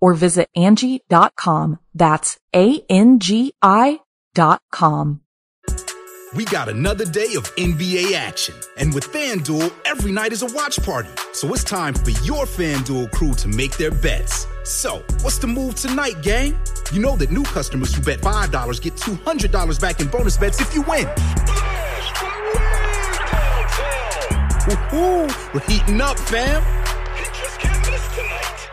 or visit Angie.com. That's A-N-G-I dot com. We got another day of NBA action. And with FanDuel, every night is a watch party. So it's time for your FanDuel crew to make their bets. So, what's the move tonight, gang? You know that new customers who bet $5 get $200 back in bonus bets if you win. Woo-hoo, we're heating up, fam.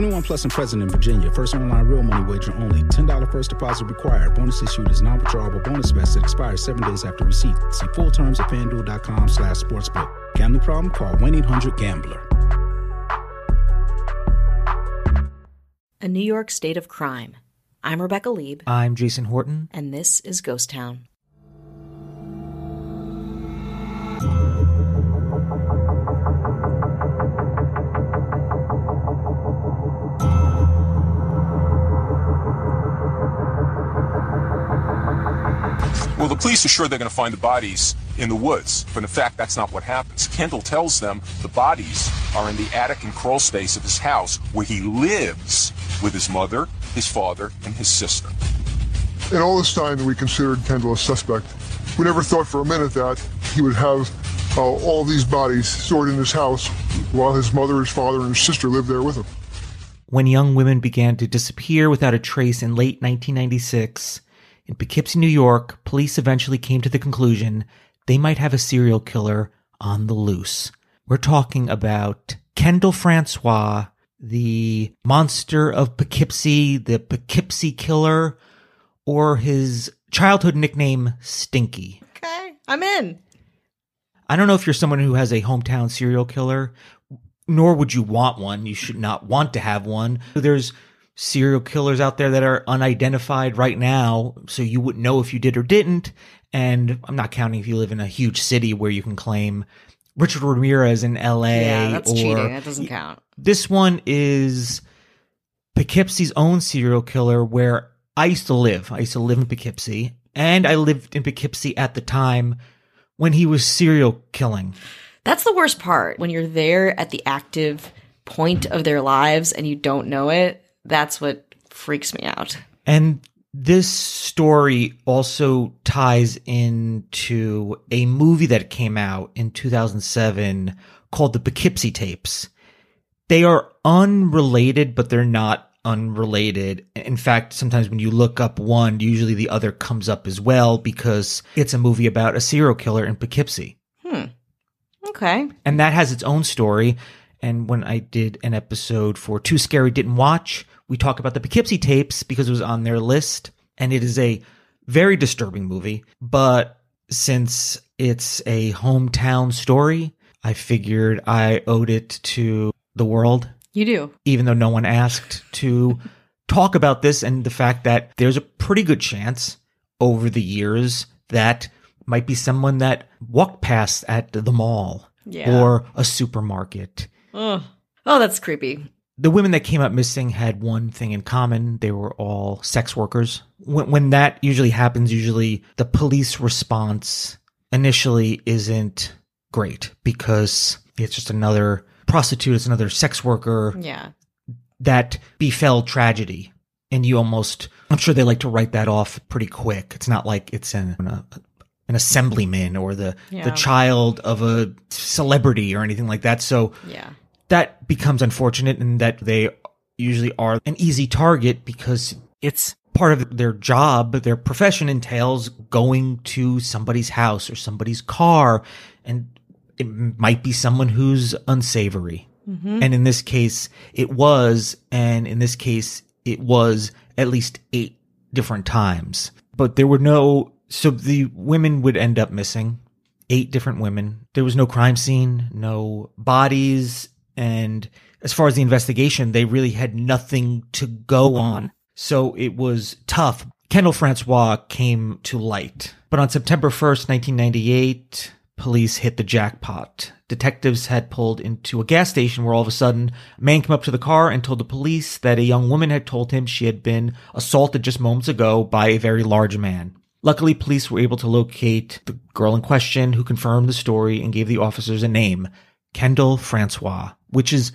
21 plus and present in Virginia. First online real money wager only. $10 first deposit required. Bonus issued is non-withdrawable bonus vest that expires seven days after receipt. See full terms at fanduel.com slash sportsbook. Gambling problem? Call 1-800-GAMBLER. A New York State of Crime. I'm Rebecca Leib, I'm Jason Horton. and this is Ghost Town. Police are sure they're going to find the bodies in the woods, but in fact, that's not what happens. Kendall tells them the bodies are in the attic and crawl space of his house where he lives with his mother, his father, and his sister. In all this time that we considered Kendall a suspect, we never thought for a minute that he would have uh, all these bodies stored in his house while his mother, his father, and his sister lived there with him. When young women began to disappear without a trace in late 1996, in Poughkeepsie, New York, police eventually came to the conclusion they might have a serial killer on the loose. We're talking about Kendall Francois, the monster of Poughkeepsie, the Poughkeepsie killer, or his childhood nickname, Stinky. Okay, I'm in. I don't know if you're someone who has a hometown serial killer, nor would you want one. You should not want to have one. There's serial killers out there that are unidentified right now, so you wouldn't know if you did or didn't. And I'm not counting if you live in a huge city where you can claim Richard Ramirez in LA. yeah, that's or cheating. That doesn't count. this one is Poughkeepsie's own serial killer where I used to live. I used to live in Poughkeepsie and I lived in Poughkeepsie at the time when he was serial killing. That's the worst part. When you're there at the active point of their lives and you don't know it, that's what freaks me out. And this story also ties into a movie that came out in 2007 called The Poughkeepsie Tapes. They are unrelated, but they're not unrelated. In fact, sometimes when you look up one, usually the other comes up as well because it's a movie about a serial killer in Poughkeepsie. Hmm. Okay. And that has its own story. And when I did an episode for Too Scary Didn't Watch, we talk about the Poughkeepsie tapes because it was on their list. And it is a very disturbing movie. But since it's a hometown story, I figured I owed it to the world, You do. even though no one asked to talk about this and the fact that there's a pretty good chance over the years that might be someone that walked past at the mall Yeah. or a supermarket. Ugh. Oh, that's creepy. The women that came up missing had one thing in common. They were all sex workers. When, when that usually happens, usually the police response initially isn't great because it's just another prostitute, it's another sex worker. Yeah. that befell tragedy. And you almost, I'm sure they like to write that off pretty quick. It's not like it's an, an assemblyman or the, the child of a celebrity or anything like that. So Yeah. That becomes unfortunate in that they usually are an easy target because it's part of their job, their profession entails going to somebody's house or somebody's car and it might be someone who's unsavory. Mm-hmm. And in this case, it was, and in this case, it was at least eight different times. But there were no, so the women would end up missing eight different women. There was no crime scene, no bodies. And as far as the investigation, they really had nothing to go on. So it was tough. Kendall Francois came to light. But on September 1st, 1998, police hit the jackpot. Detectives had pulled into a gas station where all of a sudden a man came up to the car and told the police that a young woman had told him she had been assaulted just moments ago by a very large man. Luckily, police were able to locate the girl in question who confirmed the story and gave the officers a name, Kendall Francois, which is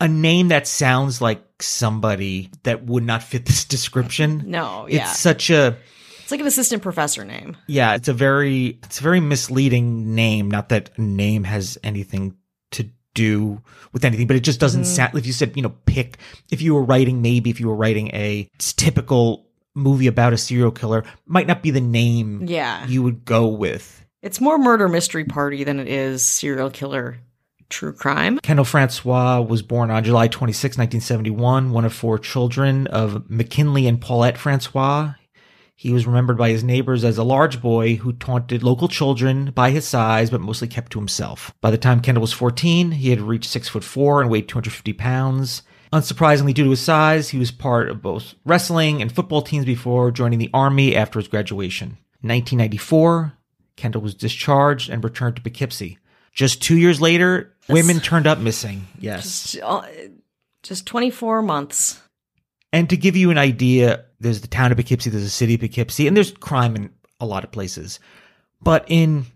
a name that sounds like somebody that would not fit this description. No, yeah. It's such a It's like an assistant professor name. yeah, it's a very it's a very misleading name. Not that name has anything to do with anything, but it just doesn't Mm-hmm. sound. If you said you know pick, if you were writing maybe if you were writing a typical movie about a serial killer, might not be the name Yeah. you would go with. It's more murder mystery party than it is serial killer true crime. Kendall Francois was born on July 26, 1971, one of four children of McKinley and Paulette Francois. He was remembered by his neighbors as a large boy who taunted local children by his size, but mostly kept to himself. By the time Kendall was 14, he had reached six foot four and weighed 250 pounds. Unsurprisingly, due to his size, he was part of both wrestling and football teams before joining the army after his graduation. In 1994, Kendall was discharged and returned to Poughkeepsie. Just two years later, women turned up missing. Yes. Uh, Just 24 months. And to give you an idea, there's the town of Poughkeepsie, there's the city of Poughkeepsie, and there's crime in a lot of places. But in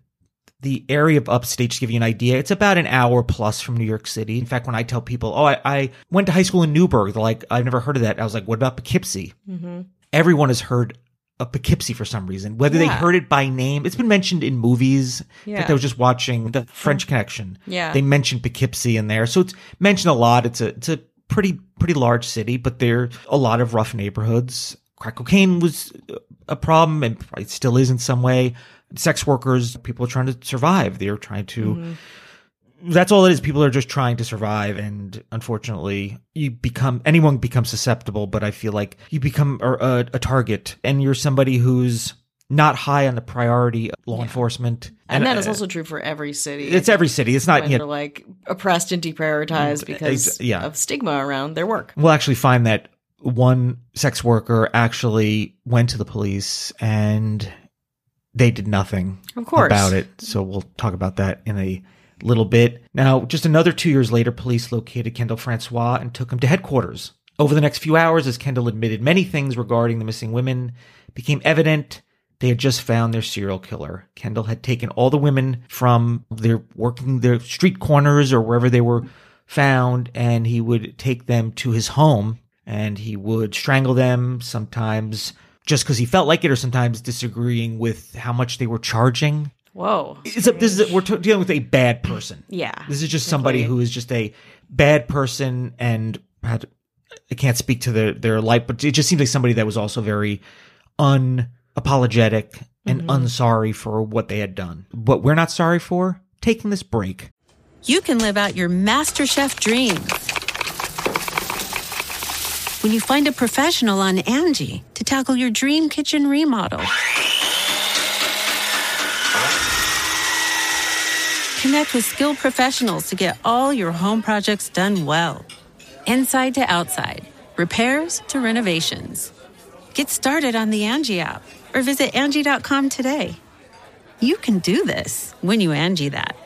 the area of upstate, to give you an idea, it's about an hour plus from New York City. In fact, when I tell people, oh, I, I went to high school in Newburgh, they're like, I've never heard of that. I was like, what about Poughkeepsie? Everyone has heard of Poughkeepsie for some reason. Whether they heard it by name, it's been mentioned in movies. In fact, Yeah. I was just watching The French Connection. Yeah. They mentioned Poughkeepsie in there. So it's mentioned a lot. It's a, it's a pretty, pretty large city, but there are a lot of rough neighborhoods. Crack cocaine was a problem and it still is in some way. Sex workers, people are trying to survive. They're trying to, mm-hmm. That's all it is. People are just trying to survive. And unfortunately, you become, anyone becomes susceptible, but I feel like you become a, a, a target and you're somebody who's not high on the priority of law enforcement. And, that is uh, also true for every city. it's every city. It's not, you know, like oppressed and deprioritized because yeah. of stigma around their work. we'll actually find that one sex worker actually went to the police and they did nothing Of course. about it. So we'll talk about that in a little bit. Now, just another two years later, police located Kendall Francois and took him to headquarters. Over the next few hours, as Kendall admitted many things regarding the missing women, became evident they had just found their serial killer. Kendall had taken all the women from their working their street corners or wherever they were found, and he would take them to his home and he would strangle them sometimes just because he felt like it or sometimes disagreeing with how much they were charging. Whoa. It's a, this is a, we're t- dealing with a bad person. Yeah. This is just somebody who is just a bad person and had, I can't speak to their, their life, but it just seems like somebody that was also very unapologetic and Mm-hmm. unsorry for what they had done. What we're not sorry for, taking this break. you can live out your MasterChef dream when you find a professional on Angie to tackle your dream kitchen remodel. Connect with skilled professionals to get all your home projects done well. Inside to outside, repairs to renovations. Get started on the Angie app or visit Angie.com today. You can do this when you Angie that.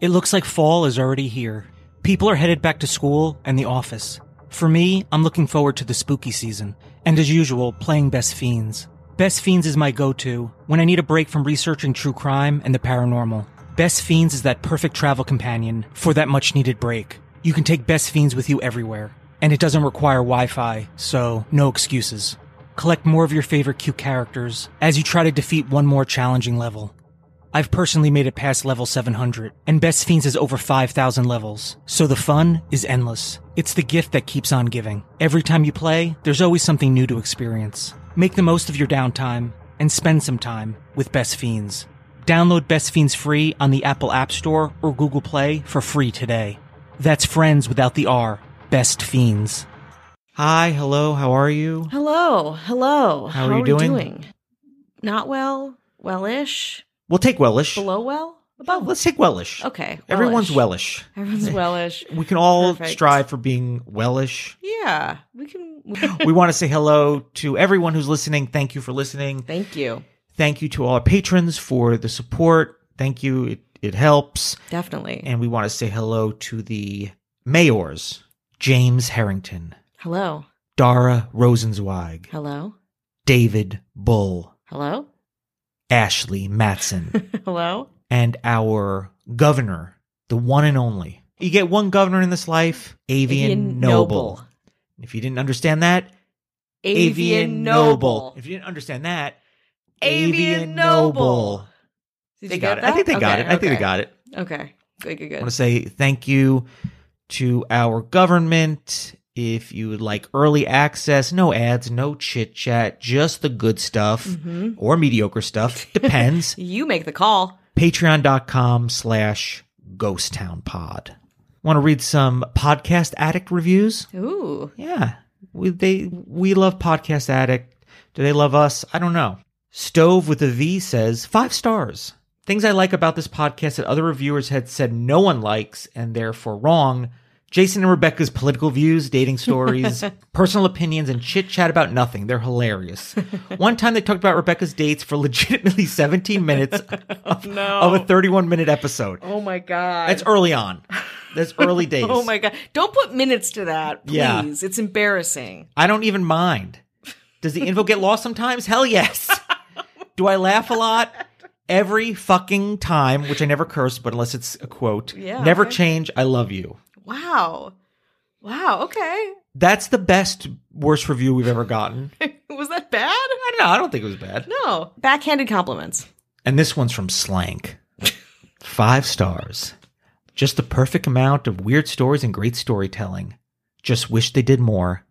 It looks like fall is already here. People are headed back to school and the office. For me, I'm looking forward to the spooky season, and as usual, playing Best Fiends. Best Fiends is my go to when I need a break from researching true crime and the paranormal. Best Fiends is that perfect travel companion for that much needed break. You can take Best Fiends with you everywhere, and it doesn't require Wi Fi, so no excuses. Collect more of your favorite cute characters as you try to defeat one more challenging level. I've personally made it past level 700, and Best Fiends has over 5,000 levels, so the fun is endless. It's the gift that keeps on giving. Every time you play, there's always something new to experience. Make the most of your downtime and spend some time with Best Fiends. Download Best Fiends free on the Apple App Store or Google Play for free today. That's friends without the R. Best Fiends. Hi, hello, how are you? Hello, hello. How are you we doing? Not well, well-ish, We'll take wellish. below well, above. Let's take wellish. okay, Everyone's wellish. wellish. Everyone's wellish. We can all Perfect. strive for being wellish. Yeah, we can. we want to say hello to everyone who's listening. Thank you for listening. Thank you. Thank you to all our patrons for the support. Thank you. It, it helps. Definitely. And we want to say hello to the mayors James Harrington, Hello. Dara Rosenzweig, Hello. David Bull, Hello. Ashley Matson, Hello. and our governor, the one and only. You get one governor in this life, Avian, Avian Noble. Noble. If you didn't understand that, Avian Noble. If you didn't understand that, Avian Noble. Did They got it. I think they that? got Okay, it. I think they got it. Okay. Good. Good. I Good. want to say thank you to our government. If you would like early access, no ads, no chit chat, just the good stuff Mhm. or mediocre stuff. Depends. You make the call. Patreon.com slash Ghost Town Pod. Want to read some podcast addict reviews? Ooh. Yeah. We they we love Podcast Addict. Do they love us? I don't know. Stove with a V says five stars. Things I like about this podcast that other reviewers had said no one likes and therefore wrong. Jason and Rebecca's political views, dating stories, personal opinions, and chit chat about nothing. They're hilarious. One time they talked about Rebecca's dates for legitimately 17 minutes of, of a 31 minute episode. Oh my god. That's early on. That's early days. Oh my god. Don't put minutes to that, please. Yeah. It's embarrassing. I don't even mind. Does the info get lost sometimes? Hell yes. Do I laugh a lot? Every fucking time, which I never curse, but unless it's a quote. Yeah, Never okay. change. I love you. Wow. Wow. Okay. That's the best, worst review we've ever gotten. Was that bad? I don't know. I don't think it was bad. No. Backhanded compliments. And this one's from Slank. Five stars. Just the perfect amount of weird stories and great storytelling. Just wish they did more.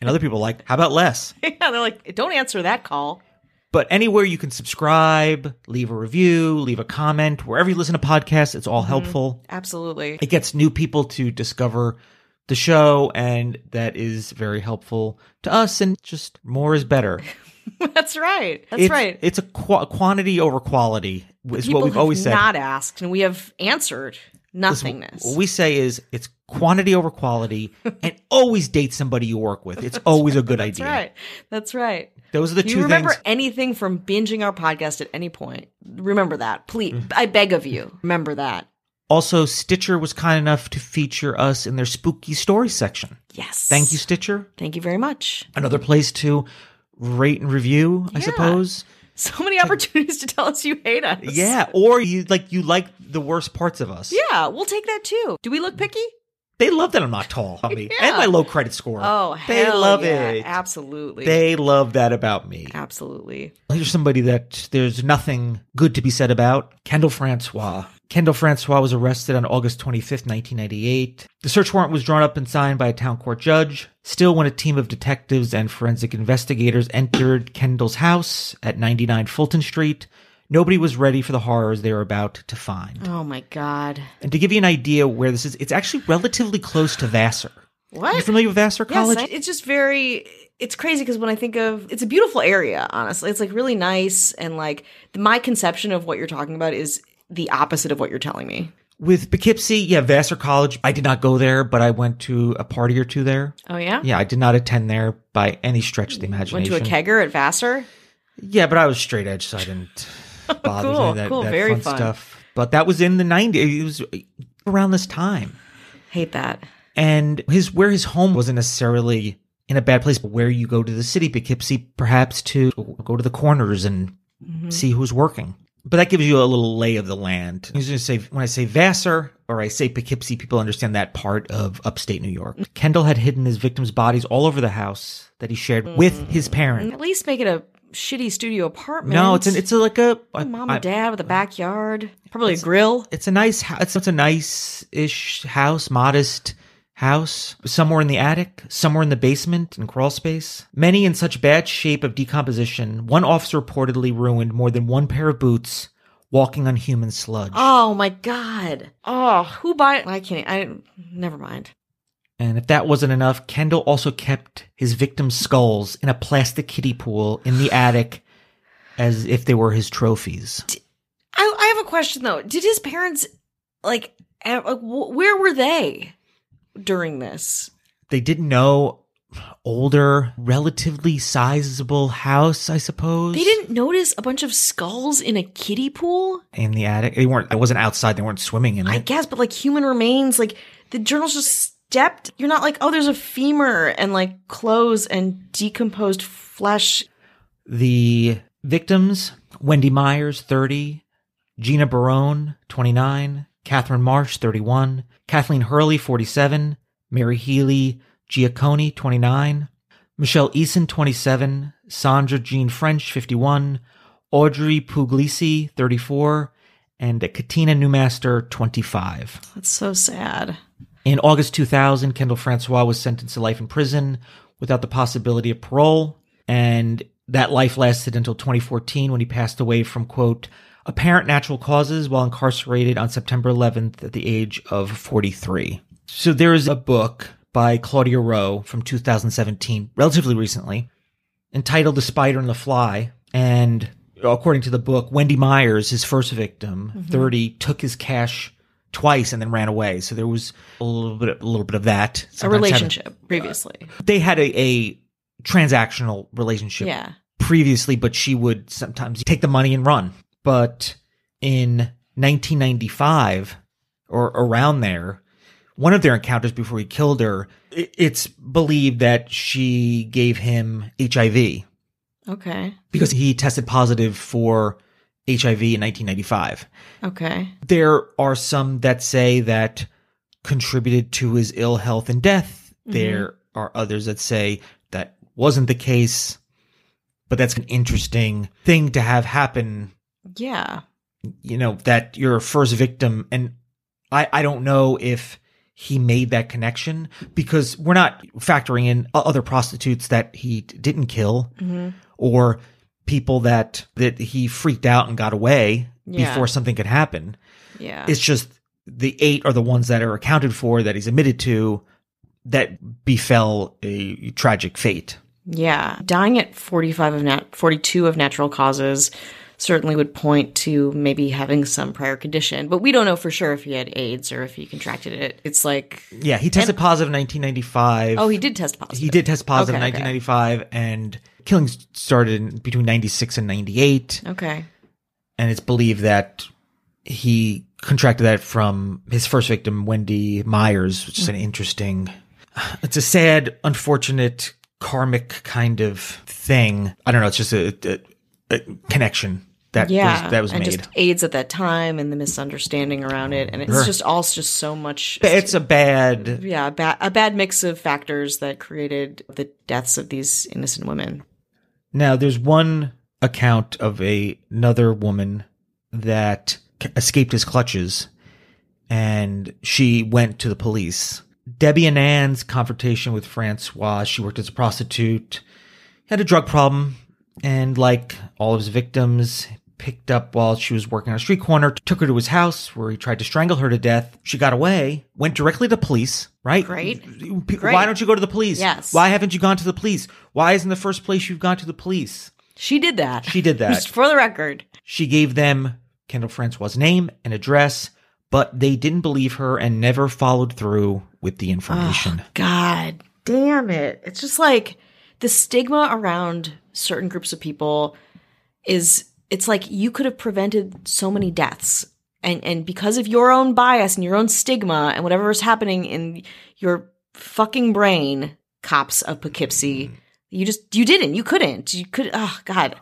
And other people are like, how about less? yeah, they're like, don't answer that call. But anywhere you can subscribe, leave a review, leave a comment, wherever you listen to podcasts, it's all mm-hmm. helpful. Absolutely. It gets new people to discover the show, and that is very helpful to us. And just more is better. That's right. That's it's, right. It's a qu- quantity over quality, is People what we've always said. not asked, and we have answered Listen, nothingness. What we say is it's quantity over quality, and always date somebody you work with. It's always a good That's idea. That's right. That's right. Those are the If two you remember things. anything from binging our podcast at any point, remember that. Please. I beg of you, remember that. Also, Stitcher was kind enough to feature us in their spooky story section. Yes. Thank you, Stitcher. Thank you very much. Another place to rate and review, I suppose. So many opportunities to tell us you hate us. Yeah, or you like you like the worst parts of us. Yeah, we'll take that too. Do we look picky? They love that I'm not tall me Yeah. and my low credit score. Oh, they love yeah. it. Absolutely. They love that about me. Absolutely. Here's somebody that there's nothing good to be said about. Kendall Francois. Kendall Francois was arrested on August 25th, 1998. The search warrant was drawn up and signed by a town court judge. Still, when a team of detectives and forensic investigators entered Kendall's house at 99 Fulton Street, nobody was ready for the horrors they were about to find. Oh my god. And to give you an idea where this is, it's actually relatively close to Vassar. What? Are You familiar with Vassar College? Yes, I- it's just very. It's crazy because when I think of, it's a beautiful area. Honestly, it's like really nice and like my conception of what you're talking about is the opposite of what you're telling me. With Poughkeepsie, yeah, Vassar College. I did not go there, but I went to a party or two there. Oh yeah. Yeah, I did not attend there by any stretch of the imagination. Went to a kegger at Vassar. Yeah, but I was straight edge, so I didn't bother Cool, with that, cool, that very fun, fun. stuff. But that was in the 90s. It was around this time. Hate that. And his where his home wasn't necessarily in a bad place, but where you go to the city, Poughkeepsie, perhaps to go to the corners and Mm-hmm. see who's working. but that gives you a little lay of the land. I was going to say when I say Vassar or I say Poughkeepsie, people understand that part of upstate New York. Kendall had hidden his victims' bodies all over the house that he shared with his parents. At least make it a shitty studio apartment. No, it's an it's a, like a, A a- mom and dad with a backyard, probably a grill. It's a nice house. It's, it's a nice ish house, modest house. Somewhere in the attic, somewhere in the basement, and crawl space. Many in such bad shape of decomposition. One officer reportedly ruined more than one pair of boots walking on human sludge. Oh my god. Oh, who buy? I can't. I never mind. And if that wasn't enough, Kendall also kept his victims' skulls in a plastic kiddie pool in the attic as if they were his trophies. I, I have a question though. Did his parents like? eh, Where were they during this? They didn't know older, relatively sizable house, I suppose. They didn't notice a bunch of skulls in a kiddie pool. in the attic. They weren't. It wasn't outside. They weren't swimming in it. I guess, but like human remains, like the journals just stepped. You're not like, oh, there's a femur and like clothes and decomposed flesh. the victims: Wendy Myers, thirty; Gina Barone, twenty-nine; Catherine Marsh, thirty-one; Kathleen Hurley, forty-seven; Mary Healy Giaccone, twenty-nine; Michelle Eason, twenty-seven; Sandra Jean French, fifty-one; Audrey Pugliese, thirty-four; and Catina Newmaster, twenty-five. That's so sad. In August 2000, Kendall Francois was sentenced to life in prison without the possibility of parole. And that life lasted until 2014 when he passed away from, quote, apparent natural causes while incarcerated on September 11th at the age of 43. So there is a book by Claudia Rowe from 2017, relatively recently, entitled The Spider and the Fly. And according to the book, Wendy Myers, his first victim, Mhm. 30, took his cash twice and then ran away. So there was a little bit, a little bit of that. A relationship previously. having- they had a, a transactional relationship Yeah. previously, but she would sometimes take the money and run. But in 1995 or around there, one of their encounters before he killed her, it's believed that she gave him HIV Okay. because he tested positive for HIV in 1995. Okay. There are some that say that contributed to his ill health and death. Mhm. There are others that say that wasn't the case, but that's an interesting thing to have happen. Yeah. You know, that your first victim, and I, I don't know if he made that connection because we're not factoring in other prostitutes that he didn't kill Mhm. or people that that he freaked out and got away Yeah. before something could happen. Yeah. It's just the eight are the ones that are accounted for that he's admitted to that befell a tragic fate. Yeah. Dying at 45 of nat 42 of natural causes certainly would point to maybe having some prior condition, but we don't know for sure if he had AIDS or if he contracted it. It's like Yeah, he tested positive in 1995. Oh, he did test positive. He did test positive in Okay, okay. 1995 and killings started in between 96 and 98. Okay. And it's believed that he contracted that from his first victim, Wendy Myers, which is an interesting, it's a sad, unfortunate, karmic kind of thing. I don't know. It's just a, a, a connection that yeah, was, that was and made. just AIDS at that time and the misunderstanding around it, and it's Sure. just all just so much. it's a bad, yeah, a bad a bad mix of factors that created the deaths of these innocent women. Now, there's one account of a, another woman that escaped his clutches, and she went to the police. Debbie and Ann's confrontation with Francois, she worked as a prostitute, had a drug problem, and like all of his victims, picked up while she was working on a street corner, took her to his house where he tried to strangle her to death. She got away, went directly to police, right? Great. Great. Why don't you go to the police? Yes. Why haven't you gone to the police? Why isn't the first place you've gone to the police? She did that. She did that. Just for the record. She gave them Kendall Francois' name and address, but they didn't believe her and never followed through with the information. God damn it. It's just like the stigma around certain groups of people is it's like you could have prevented so many deaths. And and because of your own bias and your own stigma and whatever is happening in your fucking brain, cops of Poughkeepsie, mm-hmm. you just you didn't. You couldn't. You could oh god.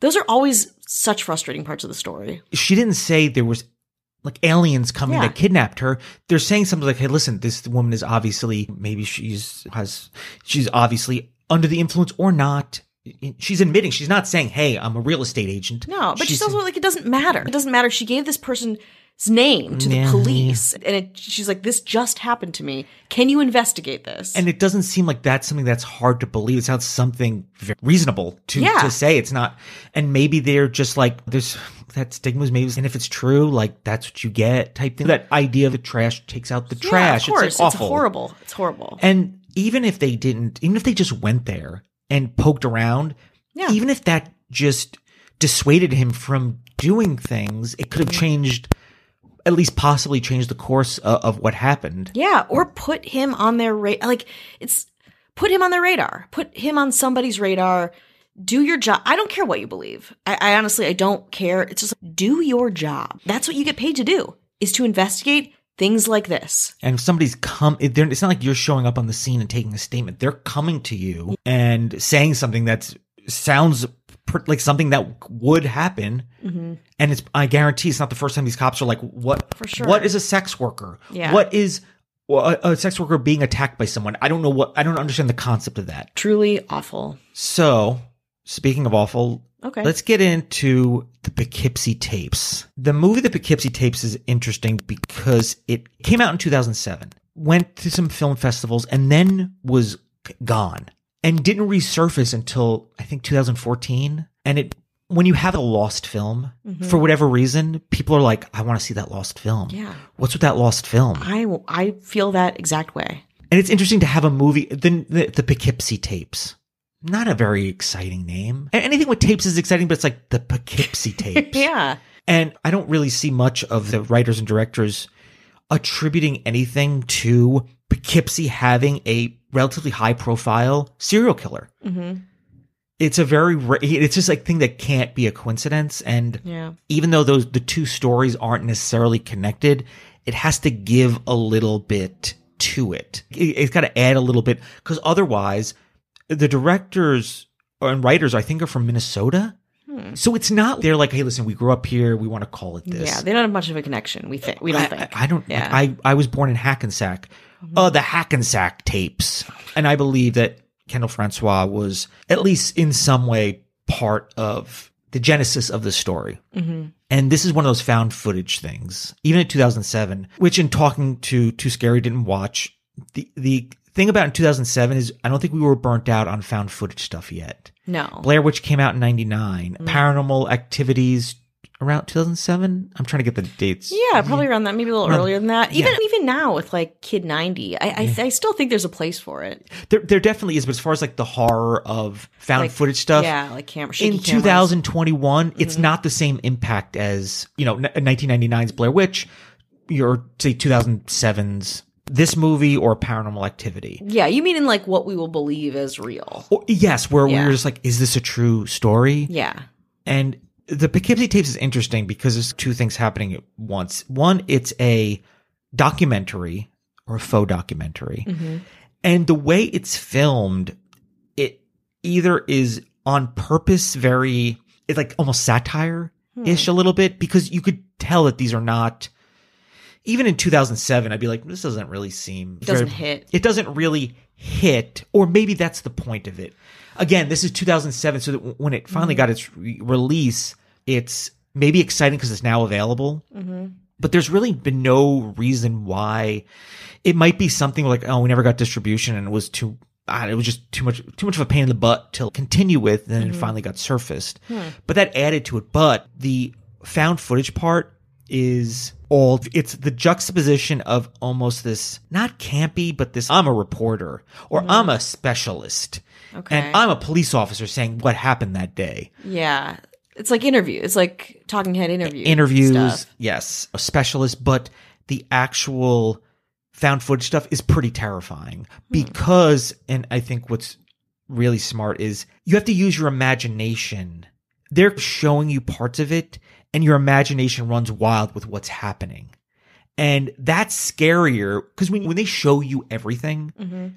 Those are always such frustrating parts of the story. She didn't say there was like aliens coming Yeah. that kidnapped her. They're saying something like, "Hey, listen, this woman is obviously maybe she's has she's obviously under the influence or not." She's admitting she's not saying, "Hey, I'm a real estate agent." No, but she's, She's- also like, it doesn't matter. It doesn't matter. She gave this person's name to the Yeah. police, and it, she's like, this just happened to me. Can you investigate this? And it doesn't seem like that's something that's hard to believe. It sounds something very reasonable to, Yeah. to say. It's not, and maybe they're just like, there's that stigma's maybe, and if it's true, like that's what you get type thing. That idea of the trash takes out the trash. Of course, it's like awful. horrible. It's horrible. And even if they didn't, even if they just went there and poked around, Yeah. even if that just dissuaded him from doing things, it could have changed, at least possibly changed the course of, of what happened. Yeah, or put him on their radar. Like it's put him on their radar. Put him on somebody's radar. Do your job. I don't care what you believe. I, I honestly, I don't care. It's just do your job. That's what you get paid to do. Is to investigate things like this. And if somebody's come, it- it's not like you're showing up on the scene and taking a statement. They're coming to you and saying something that sounds like something that would happen. Mm-hmm. And it's, I guarantee it's not the first time these cops are like, what, For sure. what is a sex worker? Yeah. What is well, a sex worker being attacked by someone? I don't know what, I don't understand the concept of that. Truly awful. So speaking of awful, Okay. Let's get into the Poughkeepsie tapes. The movie The Poughkeepsie tapes is interesting because it came out in 2007, went to some film festivals, and then was gone and didn't resurface until I think 2014. And it, when you have a lost film, mm-hmm. for whatever reason, people are like, I want to see that lost film. Yeah. What's with that lost film? I I feel that exact way. And it's interesting to have a movie, the, the, the Poughkeepsie tapes. Not a very exciting name. Anything with tapes is exciting, but it's like the Poughkeepsie tapes. Yeah. And I don't really see much of the writers and directors attributing anything to Poughkeepsie having a relatively high profile serial killer. Mm-hmm. It's a very it's just like thing that can't be a coincidence. And Yeah. even though those, the two stories aren't necessarily connected, it has to give a little bit to it. it it's got to add a little bit because otherwise the directors and writers, I think, are from Minnesota. So it's not they're like, hey, listen, we grew up here. We want to call it this. Yeah. They don't have much of a connection. We think we don't I, think. I, I don't. Yeah. I I was born in Hackensack. Uh, the Hackensack tapes, and I believe that Kendall Francois was at least in some way part of the genesis of the story. Mhm. And this is one of those found footage things, even in 2007, which in talking to Too Scary didn't watch. The the thing about in 2007 is I don't think we were burnt out on found footage stuff yet. no. Blair Witch came out in 99. Mm. Paranormal Activities around 2007. I'm trying to get the dates. Yeah, probably around that, maybe a little Around- earlier than that. Even yeah. even now with like Kid ninety, I I, I still think there's a place for it. There, there definitely is, but as far as like the horror of found Like, footage stuff, yeah, like camera- in cameras. 2021, it's Mhm. not the same impact as you know 1999's Blair Witch, or say 2007's this movie or Paranormal Activity. Yeah, you mean in like what we will believe as real? Or, yes, where Yeah. we're just like, is this a true story? Yeah. And the Poughkeepsie tapes is interesting because there's two things happening at once. One, it's a documentary or a faux documentary. Mhm. And the way it's filmed, it either is on purpose very, it's like almost satire ish Hmm. a little bit because you could tell that these are not, even in 2007, I'd be like, this doesn't really seem, It doesn't very- hit. It doesn't really hit, or maybe that's the point of it. Again, this is 2007, so that when it finally Mhm. got its re- release, it's maybe exciting because it's now available Mhm. but there's really been no reason why it might be something like oh we never got distribution and it was too it was just too much too much of a pain in the butt to continue with and then it Mhm. finally got surfaced Hmm. but that added to it but the found footage part is all it's the juxtaposition of almost this not campy but this i'm a reporter or Mhm. i'm a specialist Okay. and i'm a police officer saying what happened that day Yeah. It's like interview. It's like talking head interview. interviews stuff. yes a specialist but the actual found footage stuff is pretty terrifying Hmm. because and i think what's really smart is you have to use your imagination they're showing you parts of it and your imagination runs wild with what's happening and that's scarier because when, when they show you everything Mhm.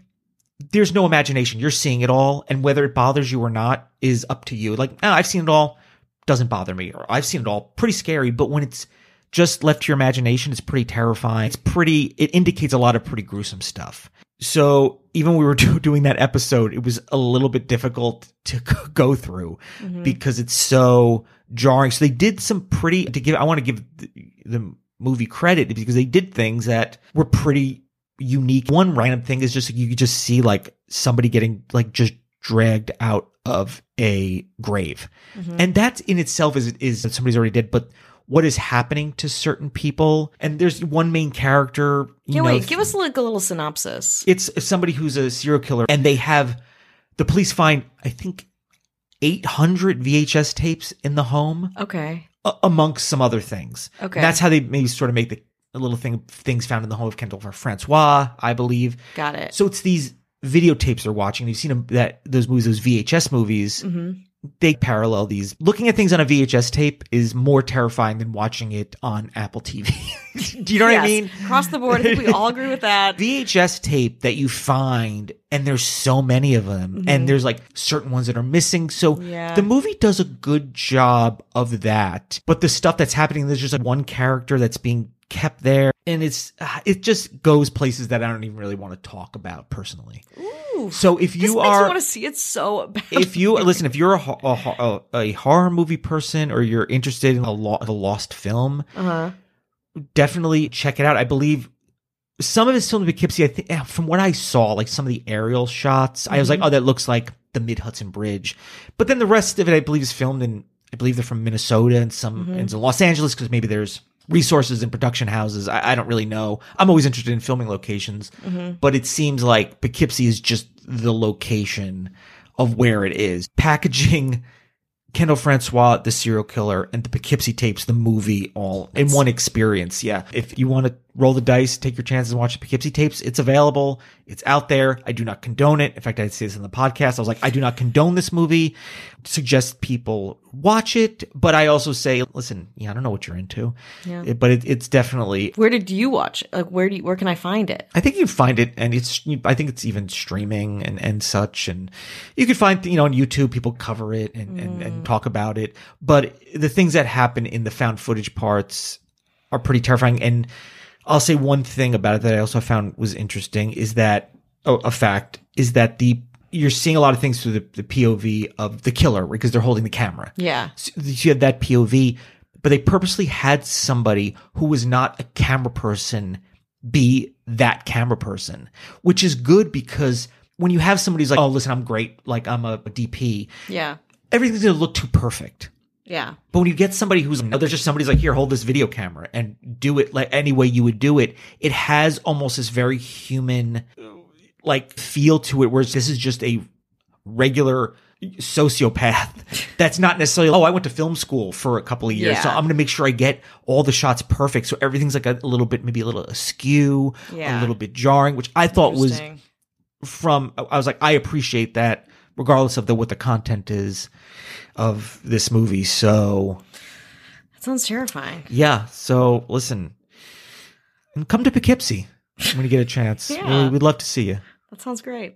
there's no imagination. You're seeing it all, and whether it bothers you or not is up to you. Like, oh, I've seen it all. doesn't bother me. Or I've seen it all pretty scary, but when it's just left to your imagination, it's pretty terrifying. It's pretty, it indicates a lot of pretty gruesome stuff. So even when we were do, doing that episode, it was a little bit difficult to go through Mhm. because it's so jarring. So they did some pretty, to give, I want to give the, the movie credit because they did things that were pretty unique. One random thing is just you could just see like somebody getting like just dragged out of a grave. Mhm. And that in itself is is that somebody's already dead, but what is happening to certain people? And there's one main character. You Yeah, know, wait, give us like a little synopsis. It's somebody who's a serial killer, and they have the police find I think 800 VHS tapes in the home Okay. a- amongst some other things. Okay. And that's how they maybe sort of make the a little thing things found in the home of Kendall for Francois, I believe. Got it. So it's these videotapes they're watching. You've seen them, that those movies, those VHS movies. hmm They parallel these. Looking at things on a VHS tape is more terrifying than watching it on Apple TV. Do you know what I mean? Across the board, I think we all agree with that. VHS tape that you find, and there's so many of them, Mhm. and there's like certain ones that are missing. So Yeah. the movie does a good job of that. But the stuff that's happening, there's just like one character that's being kept there, and it's uh, it just goes places that I don't even really want to talk about personally. Ooh. So if you are want to see it so bad. if you listen, if you're a, a, a, a horror movie person or you're interested in a, lo- a lost film, uh-huh. definitely check it out. I believe some of it's filmed in Poughkeepsie. I think eh, from what I saw, like some of the aerial shots, I was like, Mhm. oh, that looks like the Mid Hudson Bridge. But then the rest of it, I believe, is filmed in. I believe they're from Minnesota and some Mhm. and Los Angeles because maybe there's resources and production houses. I, I don't really know. I'm always interested in filming locations, Mhm. but it seems like Poughkeepsie is just the location of where it is. Packaging Kendall Francois, the serial killer, and the Poughkeepsie tapes, the movie, all in one experience. Yeah. If you want to roll the dice, take your chances and watch the Poughkeepsie tapes, it's available. It's out there. I do not condone it. In fact, I say this in the podcast. I was like, I do not condone this movie. Suggest people watch it. But I also say, listen, yeah, I don't know what you're into, Yeah. It- but it, it's definitely Where did you watch? Like, where do you, where can I find it? I think you find it, and it's. I think it's even streaming and and such, and you can find you know on YouTube people cover it and and, and Mm-hmm. talk about it. But the things that happen in the found footage parts are pretty terrifying. And I'll say one thing about it that I also found was interesting is that oh, a fact is that the you're seeing a lot of things through the, the POV of the killer because they're holding the camera. Yeah. So you had that POV, but they purposely had somebody who was not a camera person be that camera person, which is good because when you have somebody who's like, oh, listen, I'm great, like I'm a, a DP, Yeah. Everything's gonna look too perfect. Yeah. But when you get somebody who's, no, there's just somebody's like, here, hold this video camera and do it like any way you would do it. It has almost this very human, like feel to it, whereas this is just a regular sociopath that's not necessarily, oh, I went to film school for a couple of years. So I'm going to make sure I get all the shots perfect. So everything's like a, a little bit, maybe a little askew, Yeah. a little bit jarring, which I thought was from I was like, I appreciate that, regardless of the what the content is of this movie. So That sounds terrifying. yeah, so listen, and come to Poughkeepsie when you get a chance. Yeah. We- We'd love to see you. That sounds great.